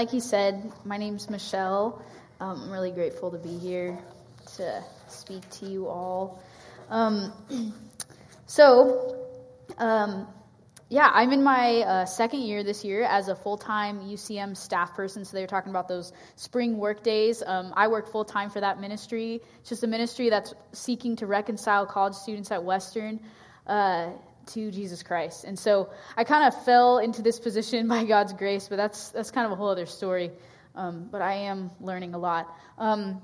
like he said, my name's Michelle. Um, I'm really grateful to be here to speak to you all. Um, so, um, yeah, I'm in my uh, second year this year as a full time UCM staff person. So they were talking about those spring work days. Um, I work full time for that ministry. It's just a ministry that's seeking to reconcile college students at Western. Uh, to Jesus Christ. And so I kind of fell into this position by God's grace, but that's that's kind of a whole other story. Um, but I am learning a lot. Um,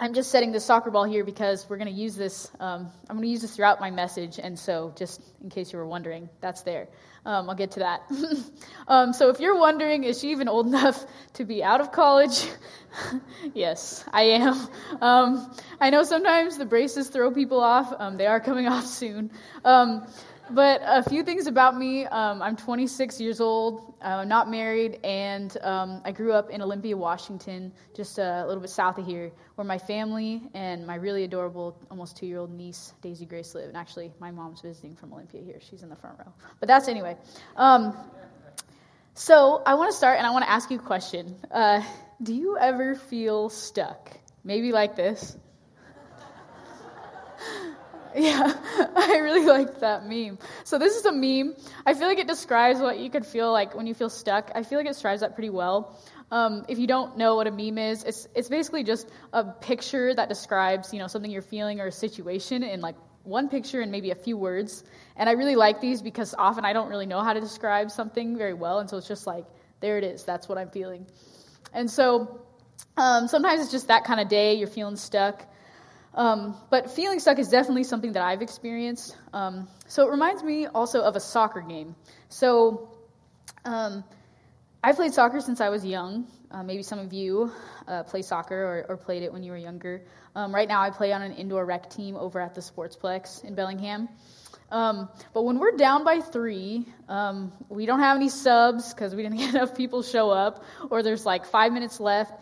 I'm just setting the soccer ball here because we're going to use this. Um, I'm going to use this throughout my message, and so just in case you were wondering, that's there. Um, I'll get to that. um, so if you're wondering, is she even old enough to be out of college? yes, I am. Um, I know sometimes the braces throw people off. Um, they are coming off soon. But a few things about me um, I'm 26 years old, uh, not married, and um, I grew up in Olympia, Washington, just a little bit south of here, where my family and my really adorable, almost two year old niece, Daisy Grace, live. And actually, my mom's visiting from Olympia here. She's in the front row. But that's anyway. Um, so I want to start, and I want to ask you a question. Uh, do you ever feel stuck? Maybe like this. Yeah, I really like that meme. So this is a meme. I feel like it describes what you could feel like when you feel stuck. I feel like it describes that pretty well. Um, if you don't know what a meme is, it's it's basically just a picture that describes you know something you're feeling or a situation in like one picture and maybe a few words. And I really like these because often I don't really know how to describe something very well, and so it's just like there it is. That's what I'm feeling. And so um, sometimes it's just that kind of day. You're feeling stuck. Um, but feeling stuck is definitely something that I've experienced. Um, so it reminds me also of a soccer game. So um, I played soccer since I was young. Uh, maybe some of you uh, play soccer or, or, played it when you were younger. Um, right now, I play on an indoor rec team over at the Sportsplex in Bellingham. Um, but when we're down by three, um, we don't have any subs because we didn't get enough people show up, or there's like five minutes left,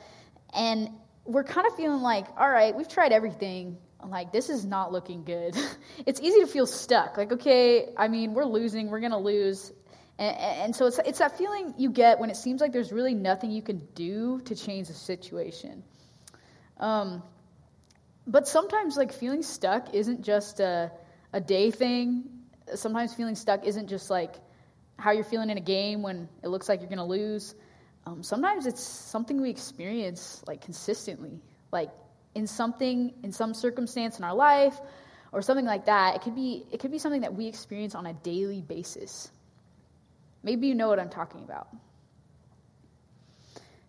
and we're kind of feeling like, all right, we've tried everything. Like, this is not looking good. it's easy to feel stuck. Like, okay, I mean, we're losing, we're going to lose. And, and, so it's, it's that feeling you get when it seems like there's really nothing you can do to change the situation. Um, but sometimes, like, feeling stuck isn't just a, a day thing. Sometimes feeling stuck isn't just like how you're feeling in a game when it looks like you're going to lose. Um, sometimes it's something we experience like consistently, like in something, in some circumstance in our life, or something like that. It could be it could be something that we experience on a daily basis. Maybe you know what I'm talking about.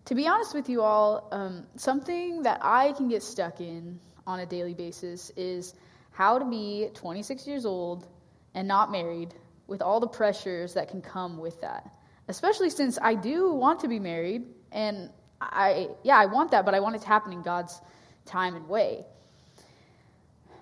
To be honest with you all, um, something that I can get stuck in on a daily basis is how to be 26 years old and not married with all the pressures that can come with that especially since I do want to be married, and I, yeah, I want that, but I want it to happen in God's time and way.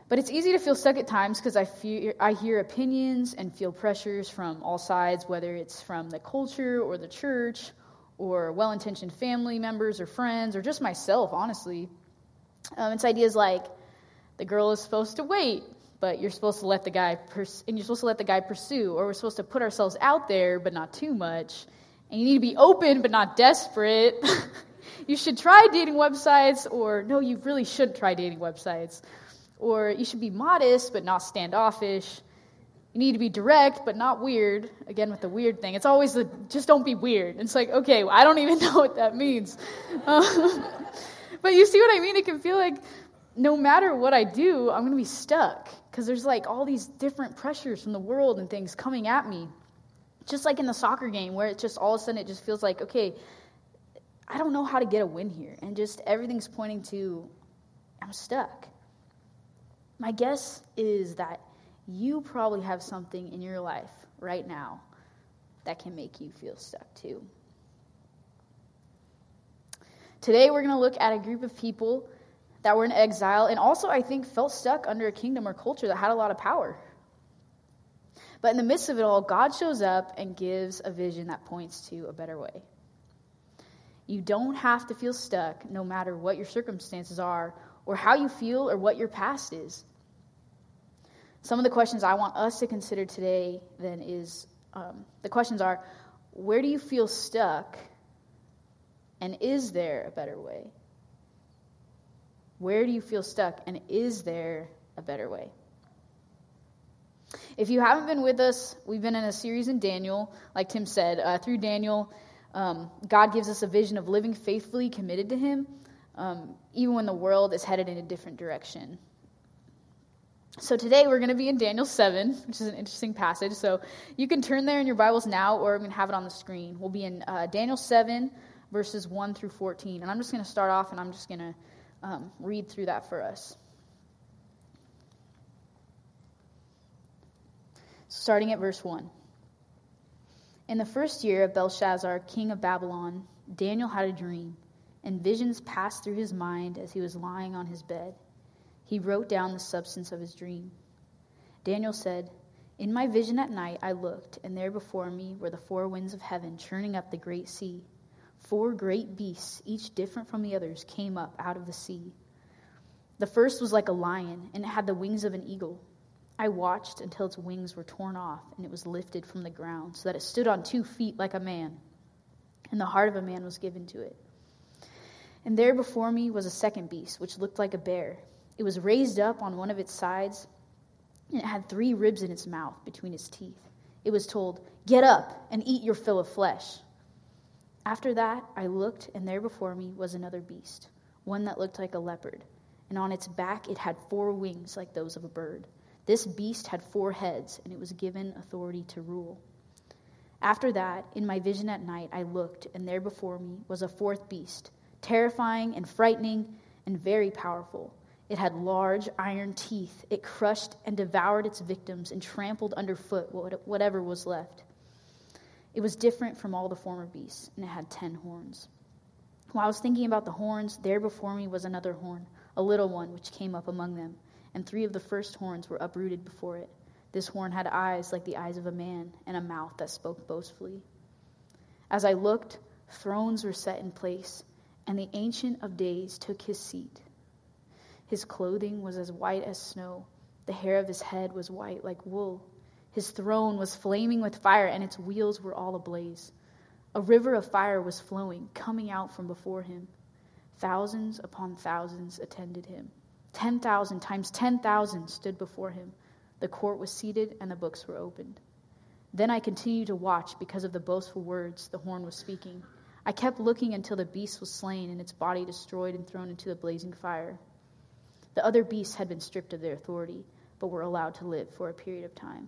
But it's easy to feel stuck at times because I, feel I hear opinions and feel pressures from all sides, whether it's from the culture or the church or well intentioned family members or friends or just myself, honestly. Um, it's ideas like the girl is supposed to wait but you're supposed to let the guy pers- and you're supposed to let the guy pursue or we're supposed to put ourselves out there but not too much. And you need to be open but not desperate. You should try dating websites or no you really shouldn't try dating websites. Or you should be modest but not standoffish. You need to be direct but not weird. Again with the weird thing it's always the just don't be weird. It's like okay i don't even know what that means. Um, but you see what i mean? It can feel like no matter what I do, I'm going to be stuck because there's like all these different pressures from the world and things coming at me. Just like in the soccer game where it just all of a sudden it just feels like, okay, I don't know how to get a win here. And just everything's pointing to, I'm stuck. My guess is that you probably have something in your life right now that can make you feel stuck too. Today, we're going to look at a group of people that were in exile, and also, I think, felt stuck under a kingdom or culture that had a lot of power. But in the midst of it all, God shows up and gives a vision that points to a better way. You don't have to feel stuck no matter what your circumstances are, or how you feel, or what your past is. Some of the questions I want us to consider today then is um, the questions are where do you feel stuck? And is there a better way? Where do you feel stuck? And is there a better way? If you haven't been with us, we've been in a series in Daniel, like Tim said. Uh, through Daniel, um, God gives us a vision of living faithfully committed to Him, um, even when the world is headed in a different direction. So today we're going to be in Daniel 7, which is an interesting passage. So you can turn there in your Bibles now, or I'm going to have it on the screen. We'll be in uh, Daniel 7, verses 1 through 14. And I'm just going to start off and I'm just going to um, read through that for us. Starting at verse 1. In the first year of Belshazzar, king of Babylon, Daniel had a dream, and visions passed through his mind as he was lying on his bed. He wrote down the substance of his dream. Daniel said, In my vision at night I looked, and there before me were the four winds of heaven churning up the great sea. Four great beasts, each different from the others, came up out of the sea. The first was like a lion, and it had the wings of an eagle. I watched until its wings were torn off, and it was lifted from the ground, so that it stood on two feet like a man, and the heart of a man was given to it. And there before me was a second beast, which looked like a bear. It was raised up on one of its sides, and it had three ribs in its mouth between its teeth. It was told, Get up and eat your fill of flesh. After that, I looked, and there before me was another beast, one that looked like a leopard, and on its back it had four wings like those of a bird. This beast had four heads, and it was given authority to rule. After that, in my vision at night, I looked, and there before me was a fourth beast, terrifying and frightening and very powerful. It had large iron teeth. It crushed and devoured its victims and trampled underfoot whatever was left. It was different from all the former beasts, and it had ten horns. While I was thinking about the horns, there before me was another horn, a little one, which came up among them, and three of the first horns were uprooted before it. This horn had eyes like the eyes of a man, and a mouth that spoke boastfully. As I looked, thrones were set in place, and the Ancient of Days took his seat. His clothing was as white as snow. The hair of his head was white like wool. His throne was flaming with fire, and its wheels were all ablaze. A river of fire was flowing, coming out from before him. Thousands upon thousands attended him. Ten thousand times ten thousand stood before him. The court was seated, and the books were opened. Then I continued to watch because of the boastful words the horn was speaking. I kept looking until the beast was slain and its body destroyed and thrown into the blazing fire. The other beasts had been stripped of their authority, but were allowed to live for a period of time.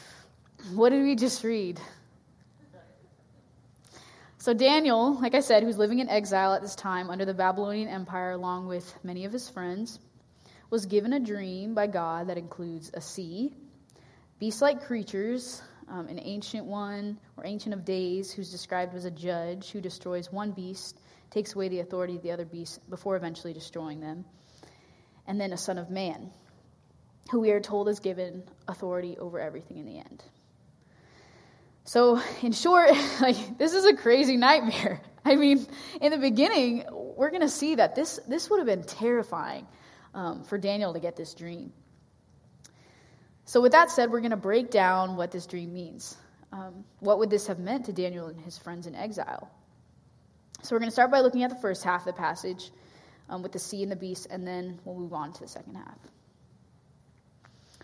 what did we just read? So, Daniel, like I said, who's living in exile at this time under the Babylonian Empire along with many of his friends, was given a dream by God that includes a sea, beast like creatures, um, an ancient one or ancient of days who's described as a judge who destroys one beast takes away the authority of the other beasts before eventually destroying them. And then a son of man, who we are told is given authority over everything in the end. So, in short, like this is a crazy nightmare. I mean, in the beginning, we're going to see that this this would have been terrifying um, for Daniel to get this dream. So, with that said, we're going to break down what this dream means. Um, what would this have meant to Daniel and his friends in exile? So we're going to start by looking at the first half of the passage um, with the sea and the beast, and then we'll move on to the second half.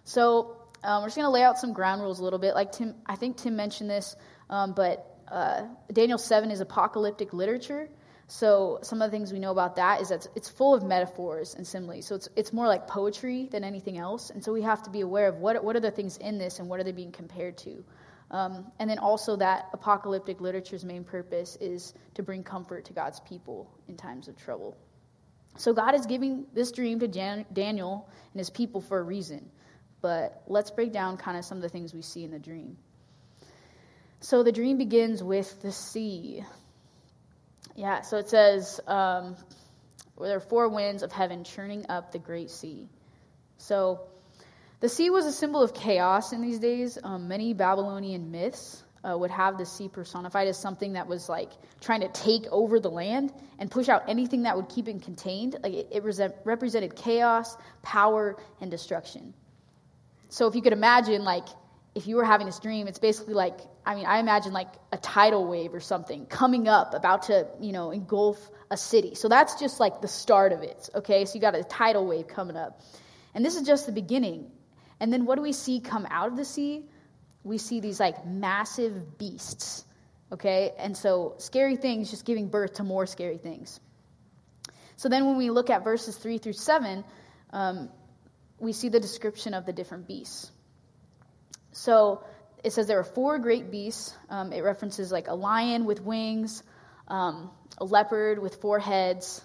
So um, we're just going to lay out some ground rules a little bit. Like Tim, I think Tim mentioned this, um, but uh, Daniel 7 is apocalyptic literature. So some of the things we know about that is that it's full of metaphors and similes. So it's, it's more like poetry than anything else. And so we have to be aware of what, what are the things in this and what are they being compared to. Um, and then also that apocalyptic literature's main purpose is to bring comfort to God's people in times of trouble. So God is giving this dream to Jan- Daniel and his people for a reason. But let's break down kind of some of the things we see in the dream. So the dream begins with the sea. Yeah, so it says um, there are four winds of heaven churning up the great sea. So the sea was a symbol of chaos in these days. Um, many Babylonian myths uh, would have the sea personified as something that was like trying to take over the land and push out anything that would keep it contained. Like it, it represented chaos, power, and destruction. So if you could imagine, like, if you were having this dream, it's basically like, I mean, I imagine like a tidal wave or something coming up, about to, you know, engulf a city. So that's just like the start of it, okay? So you got a tidal wave coming up. And this is just the beginning. And then what do we see come out of the sea? We see these like massive beasts, okay? And so scary things just giving birth to more scary things. So then when we look at verses 3 through 7, um, we see the description of the different beasts. So it says there are four great beasts. Um, it references like a lion with wings, um, a leopard with four heads,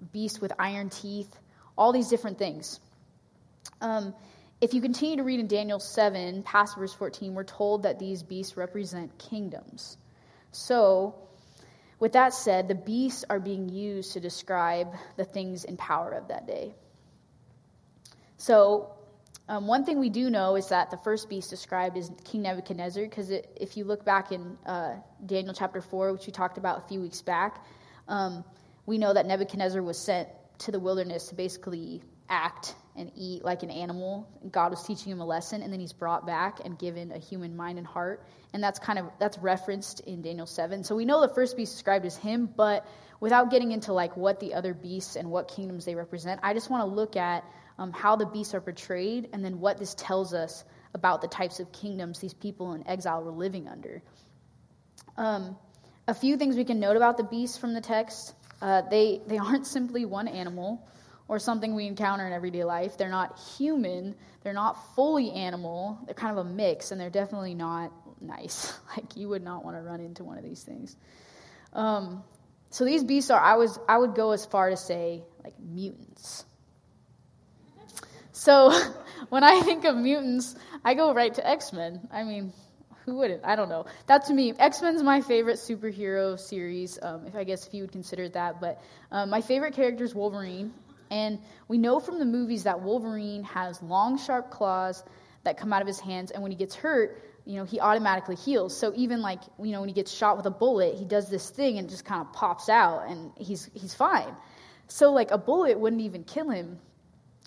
a beast with iron teeth, all these different things. Um, if you continue to read in Daniel 7, past verse 14, we're told that these beasts represent kingdoms. So, with that said, the beasts are being used to describe the things in power of that day. So, um, one thing we do know is that the first beast described is King Nebuchadnezzar, because if you look back in uh, Daniel chapter 4, which we talked about a few weeks back, um, we know that Nebuchadnezzar was sent to the wilderness to basically act and eat like an animal. God was teaching him a lesson, and then he's brought back and given a human mind and heart. And that's kind of that's referenced in Daniel 7. So we know the first beast described as him, but without getting into like what the other beasts and what kingdoms they represent, I just want to look at um, how the beasts are portrayed, and then what this tells us about the types of kingdoms these people in exile were living under. Um, a few things we can note about the beasts from the text uh, they, they aren't simply one animal or something we encounter in everyday life. They're not human, they're not fully animal, they're kind of a mix, and they're definitely not nice. like, you would not want to run into one of these things. Um, so these beasts are, I, was, I would go as far to say, like mutants. So when I think of mutants, I go right to X Men. I mean, who wouldn't? I don't know. That to me, X Men's my favorite superhero series. Um, if I guess if you would consider that, but um, my favorite character is Wolverine, and we know from the movies that Wolverine has long, sharp claws that come out of his hands, and when he gets hurt, you know, he automatically heals. So even like, you know, when he gets shot with a bullet, he does this thing and just kind of pops out, and he's he's fine. So like a bullet wouldn't even kill him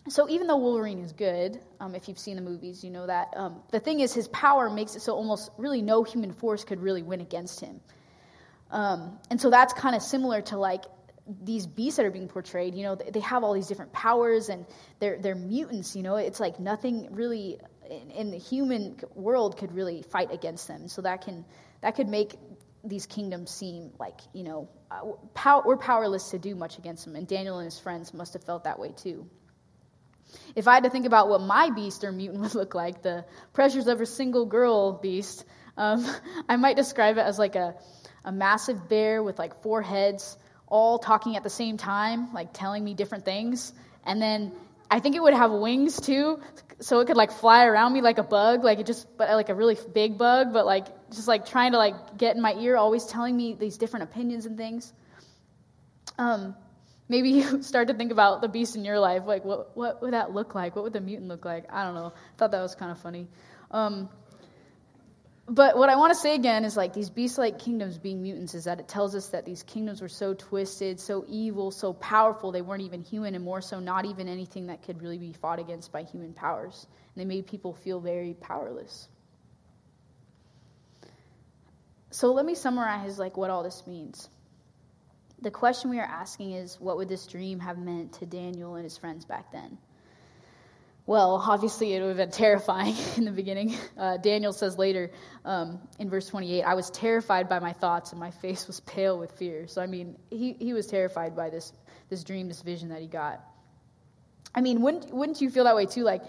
so even though Wolverine is good, um, if you've seen the movies, you know that um, the thing is his power makes it so almost really no human force could really win against him. Um, and so that's kind of similar to like these beasts that are being portrayed. You know, they have all these different powers and they're they're mutants. You know, it's like nothing really in, in the human world could really fight against them. So that can that could make these kingdoms seem like you know uh, pow- we're powerless to do much against them. And Daniel and his friends must have felt that way too. If I had to think about what my beast or mutant would look like, the pressures of a single girl beast, um, I might describe it as like a, a massive bear with like four heads, all talking at the same time, like telling me different things. And then I think it would have wings too, so it could like fly around me like a bug, like it just, but like a really big bug, but like just like trying to like get in my ear, always telling me these different opinions and things. Um, maybe you start to think about the beast in your life. Like, what, what would that look like? What would the mutant look like? I don't know. I thought that was kind of funny. Um, but what I want to say again is like these beast like kingdoms being mutants is that it tells us that these kingdoms were so twisted, so evil, so powerful, they weren't even human, and more so not even anything that could really be fought against by human powers. And they made people feel very powerless. So let me summarize like what all this means the question we are asking is what would this dream have meant to Daniel and his friends back then? Well, obviously, it would have been terrifying in the beginning. Uh, Daniel says later um, in verse 28, I was terrified by my thoughts, and my face was pale with fear. So, I mean, he, he was terrified by this, this dream, this vision that he got. I mean, wouldn't, wouldn't you feel that way too? Like,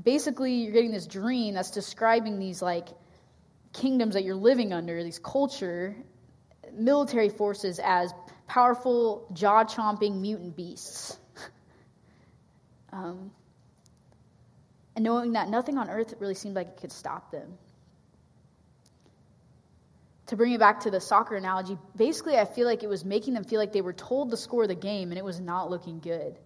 basically, you're getting this dream that's describing these, like, kingdoms that you're living under, these culture, military forces as powerful, jaw chomping mutant beasts. um, and knowing that nothing on earth really seemed like it could stop them. to bring it back to the soccer analogy, basically, I feel like it was making them feel like they were told to score the game and it was not looking good.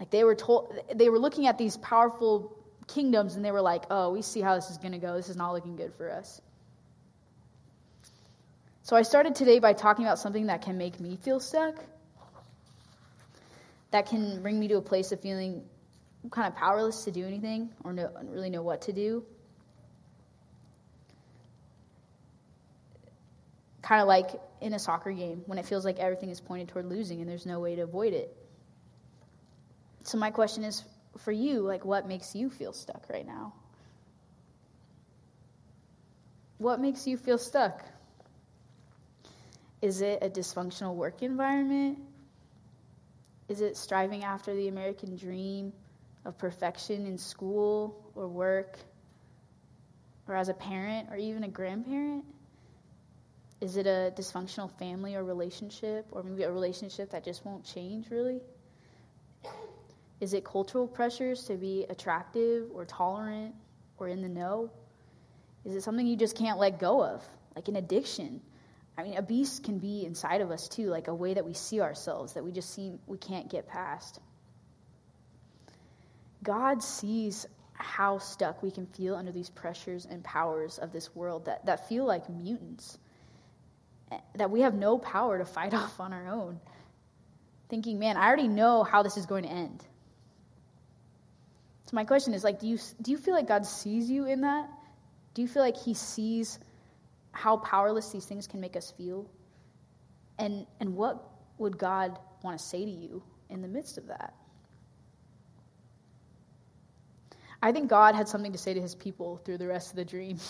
Like they were told, they were looking at these powerful kingdoms and they were like, oh, we see how this is going to go. This is not looking good for us. So I started today by talking about something that can make me feel stuck, that can bring me to a place of feeling kind of powerless to do anything or no, really know what to do. Kind of like in a soccer game when it feels like everything is pointed toward losing and there's no way to avoid it. So, my question is for you like, what makes you feel stuck right now? What makes you feel stuck? Is it a dysfunctional work environment? Is it striving after the American dream of perfection in school or work or as a parent or even a grandparent? Is it a dysfunctional family or relationship or maybe a relationship that just won't change really? Is it cultural pressures to be attractive or tolerant or in the know? Is it something you just can't let go of, like an addiction? I mean, a beast can be inside of us too, like a way that we see ourselves that we just seem we can't get past. God sees how stuck we can feel under these pressures and powers of this world that, that feel like mutants, eh, that we have no power to fight off on our own. Thinking, man, I already know how this is going to end. So my question is like do you do you feel like God sees you in that? Do you feel like he sees how powerless these things can make us feel? And and what would God want to say to you in the midst of that? I think God had something to say to his people through the rest of the dream.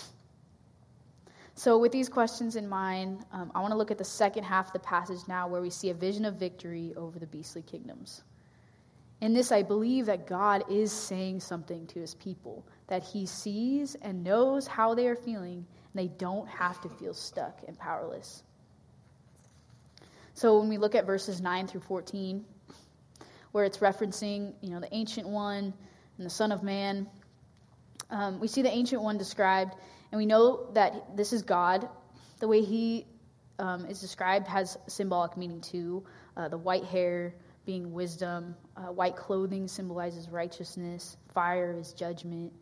So, with these questions in mind, um, I want to look at the second half of the passage now where we see a vision of victory over the beastly kingdoms. In this, I believe that God is saying something to his people, that he sees and knows how they are feeling, they don't have to feel stuck and powerless. So when we look at verses 9 through 14, where it's referencing, you know, the ancient one and the Son of Man, um, we see the ancient one described, and we know that this is God. The way he um, is described has symbolic meaning too. Uh, the white hair, being wisdom. Uh, white clothing symbolizes righteousness. Fire is judgment.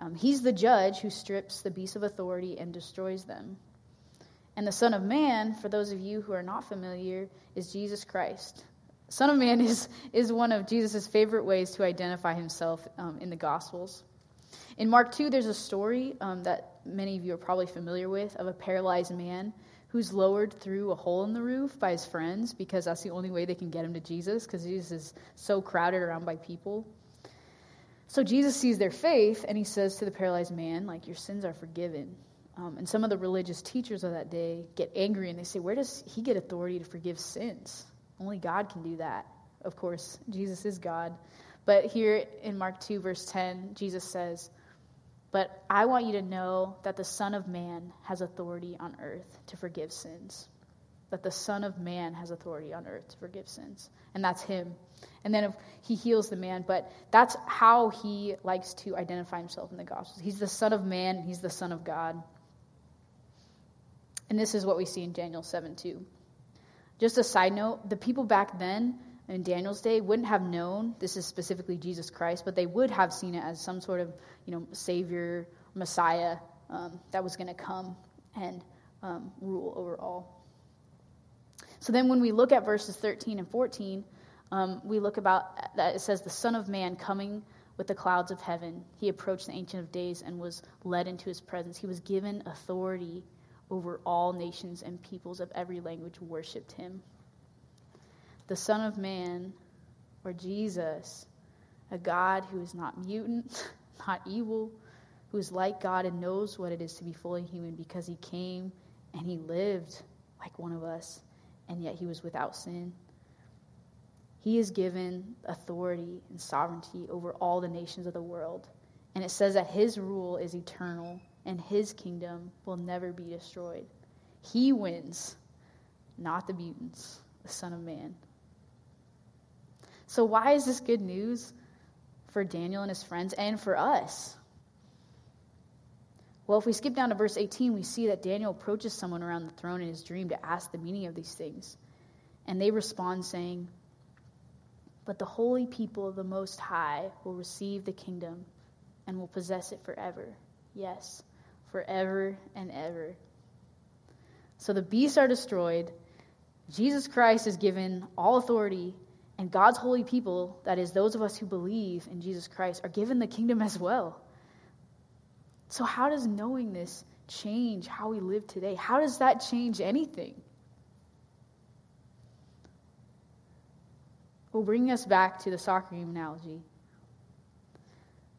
Um, he's the judge who strips the beasts of authority and destroys them. And the Son of Man, for those of you who are not familiar, is Jesus Christ. Son of Man is, is one of Jesus' favorite ways to identify himself um, in the Gospels. In Mark 2, there's a story um, that many of you are probably familiar with of a paralyzed man who's lowered through a hole in the roof by his friends because that's the only way they can get him to Jesus because Jesus is so crowded around by people. So Jesus sees their faith and he says to the paralyzed man, like, your sins are forgiven. Um, and some of the religious teachers of that day get angry and they say, where does he get authority to forgive sins? Only God can do that. Of course, Jesus is God. But here in Mark 2, verse 10, Jesus says, but I want you to know that the Son of Man has authority on earth to forgive sins. That the Son of Man has authority on earth to forgive sins. And that's him. And then he heals the man, but that's how he likes to identify himself in the Gospels. He's the Son of Man, he's the Son of God. And this is what we see in Daniel 7 2. Just a side note the people back then in Daniel's day wouldn't have known this is specifically Jesus Christ, but they would have seen it as some sort of you know savior, Messiah um, that was going to come and um, rule over all. So then, when we look at verses 13 and 14, um, we look about that it says the Son of Man coming with the clouds of heaven. He approached the Ancient of Days and was led into his presence. He was given authority over all nations and peoples of every language worshipped him the Son of Man, or Jesus, a God who is not mutant, not evil, who is like God and knows what it is to be fully human because he came and he lived like one of us, and yet he was without sin. He is given authority and sovereignty over all the nations of the world. And it says that his rule is eternal and his kingdom will never be destroyed. He wins, not the mutants, the Son of Man. So, why is this good news for Daniel and his friends and for us? Well, if we skip down to verse 18, we see that Daniel approaches someone around the throne in his dream to ask the meaning of these things. And they respond saying, But the holy people of the Most High will receive the kingdom and will possess it forever. Yes, forever and ever. So the beasts are destroyed. Jesus Christ is given all authority, and God's holy people, that is, those of us who believe in Jesus Christ, are given the kingdom as well. So, how does knowing this change how we live today? How does that change anything? Well, bringing us back to the soccer game analogy.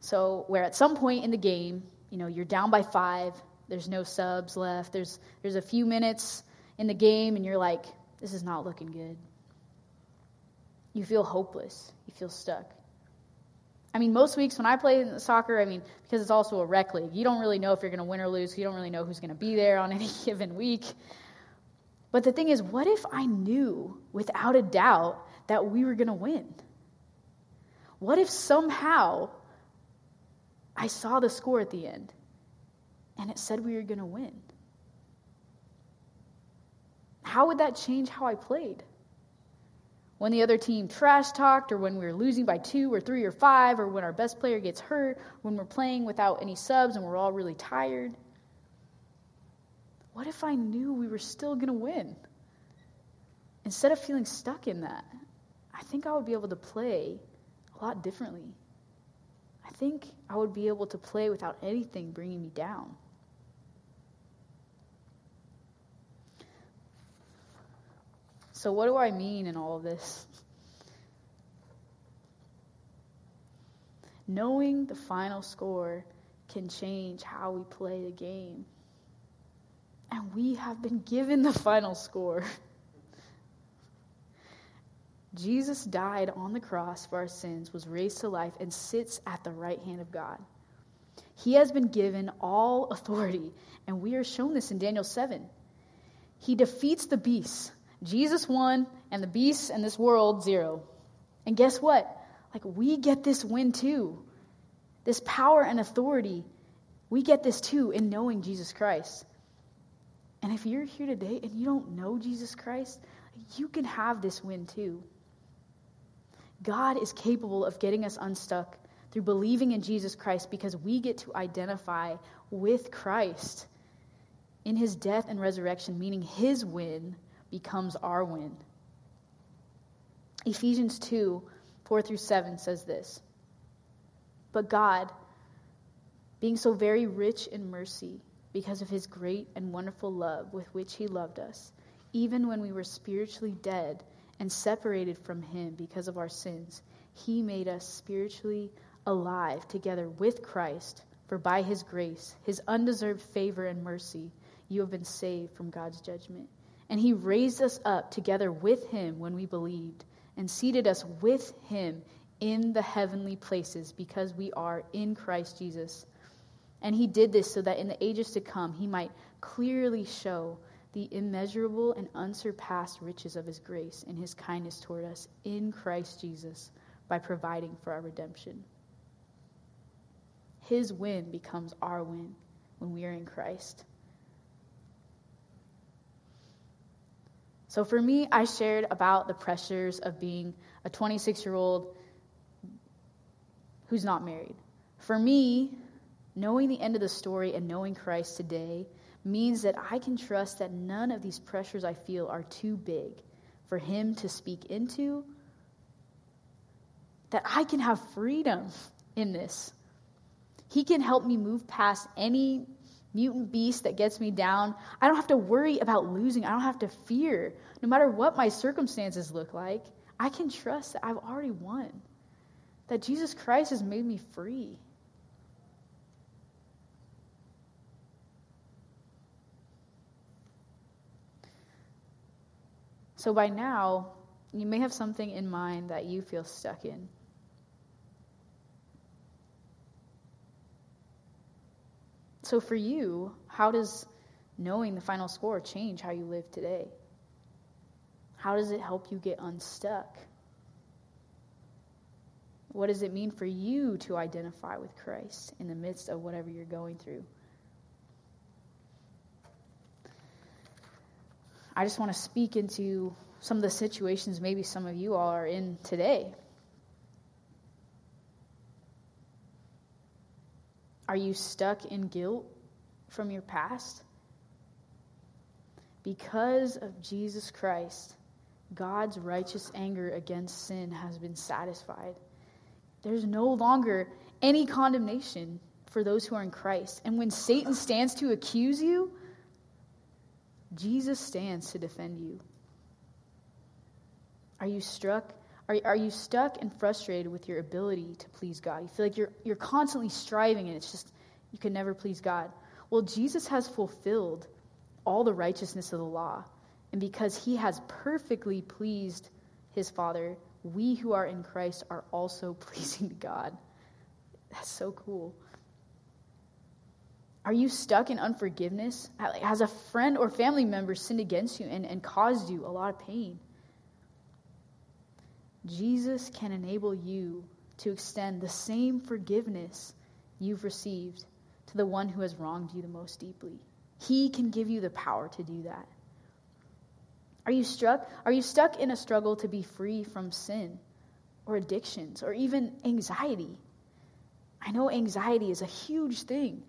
So, where at some point in the game, you know, you're down by five, there's no subs left, there's, there's a few minutes in the game, and you're like, this is not looking good. You feel hopeless, you feel stuck. I mean, most weeks when I play soccer, I mean, because it's also a rec league, you don't really know if you're going to win or lose. You don't really know who's going to be there on any given week. But the thing is, what if I knew without a doubt that we were going to win? What if somehow I saw the score at the end and it said we were going to win? How would that change how I played? When the other team trash talked, or when we were losing by two or three or five, or when our best player gets hurt, when we're playing without any subs and we're all really tired. What if I knew we were still going to win? Instead of feeling stuck in that, I think I would be able to play a lot differently. I think I would be able to play without anything bringing me down. So, what do I mean in all of this? Knowing the final score can change how we play the game. And we have been given the final score. Jesus died on the cross for our sins, was raised to life, and sits at the right hand of God. He has been given all authority, and we are shown this in Daniel 7. He defeats the beasts. Jesus won, and the beasts and this world zero. And guess what? Like, we get this win too. This power and authority, we get this too in knowing Jesus Christ. And if you're here today and you don't know Jesus Christ, you can have this win too. God is capable of getting us unstuck through believing in Jesus Christ because we get to identify with Christ in his death and resurrection, meaning his win becomes our win. Ephesians 2 4 through 7 says this But God, being so very rich in mercy, because of his great and wonderful love with which he loved us, even when we were spiritually dead and separated from him because of our sins, he made us spiritually alive together with Christ. For by his grace, his undeserved favor and mercy, you have been saved from God's judgment. And he raised us up together with him when we believed, and seated us with him in the heavenly places because we are in Christ Jesus. And he did this so that in the ages to come he might clearly show the immeasurable and unsurpassed riches of his grace and his kindness toward us in Christ Jesus by providing for our redemption. His win becomes our win when we are in Christ. So for me, I shared about the pressures of being a 26 year old who's not married. For me, knowing the end of the story and knowing Christ today means that I can trust that none of these pressures I feel are too big for Him to speak into, that I can have freedom in this. He can help me move past any mutant beast that gets me down. I don't have to worry about losing. I don't have to fear. No matter what my circumstances look like, I can trust that I've already won, that Jesus Christ has made me free. So by now, you may have something in mind that you feel stuck in. So, for you, how does knowing the final score change how you live today? How does it help you get unstuck? What does it mean for you to identify with Christ in the midst of whatever you're going through? I just want to speak into some of the situations maybe some of you all are in today. Are you stuck in guilt from your past? Because of Jesus Christ, God's righteous anger against sin has been satisfied. There's no longer any condemnation for those who are in Christ. And when Satan stands to accuse you, Jesus stands to defend you. Are you struck? Are, are you stuck and frustrated with your ability to please God? You feel like you're, you're constantly striving and it's just, you can never please God. Well, Jesus has fulfilled all the righteousness of the law. And because he has perfectly pleased his Father, we who are in Christ are also pleasing to God. That's so cool. Are you stuck in unforgiveness? Has a friend or family member sinned against you and, and caused you a lot of pain? Jesus can enable you to extend the same forgiveness you've received to the one who has wronged you the most deeply. He can give you the power to do that. Are you struck? Are you stuck in a struggle to be free from sin or addictions or even anxiety? I know anxiety is a huge thing.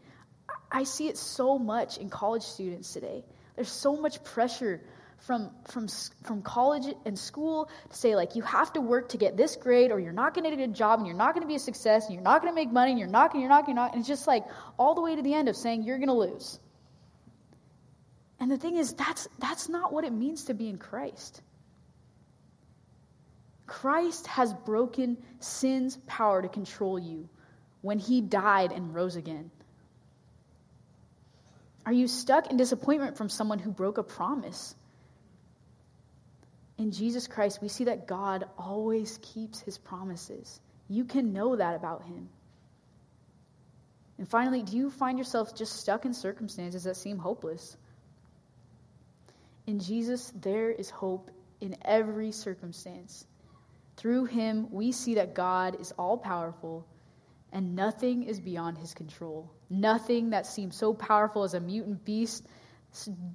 I see it so much in college students today. There's so much pressure from from from college and school to say like you have to work to get this grade or you're not going to get a job and you're not going to be a success and you're not going to make money and you're not going you're not not and it's just like all the way to the end of saying you're going to lose. And the thing is that's that's not what it means to be in Christ. Christ has broken sin's power to control you when he died and rose again. Are you stuck in disappointment from someone who broke a promise? In Jesus Christ, we see that God always keeps his promises. You can know that about him. And finally, do you find yourself just stuck in circumstances that seem hopeless? In Jesus, there is hope in every circumstance. Through him, we see that God is all powerful and nothing is beyond his control. Nothing that seems so powerful as a mutant beast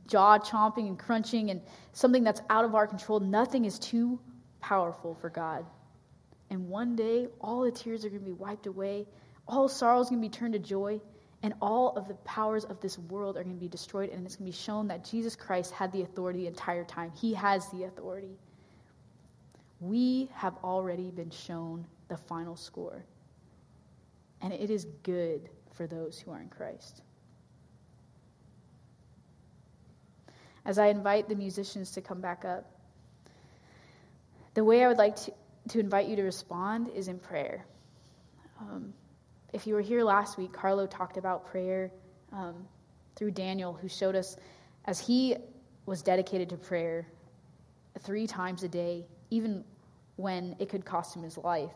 jaw chomping and crunching and something that's out of our control. Nothing is too powerful for God. And one day, all the tears are going to be wiped away, all sorrow is going to be turned to joy, and all of the powers of this world are going to be destroyed. And it's going to be shown that Jesus Christ had the authority the entire time. He has the authority. We have already been shown the final score. And it is good for those who are in Christ. As I invite the musicians to come back up. The way I would like to, to invite you to respond is in prayer. Um, if you were here last week, Carlo talked about prayer um, through Daniel, who showed us as he was dedicated to prayer three times a day, even when it could cost him his life.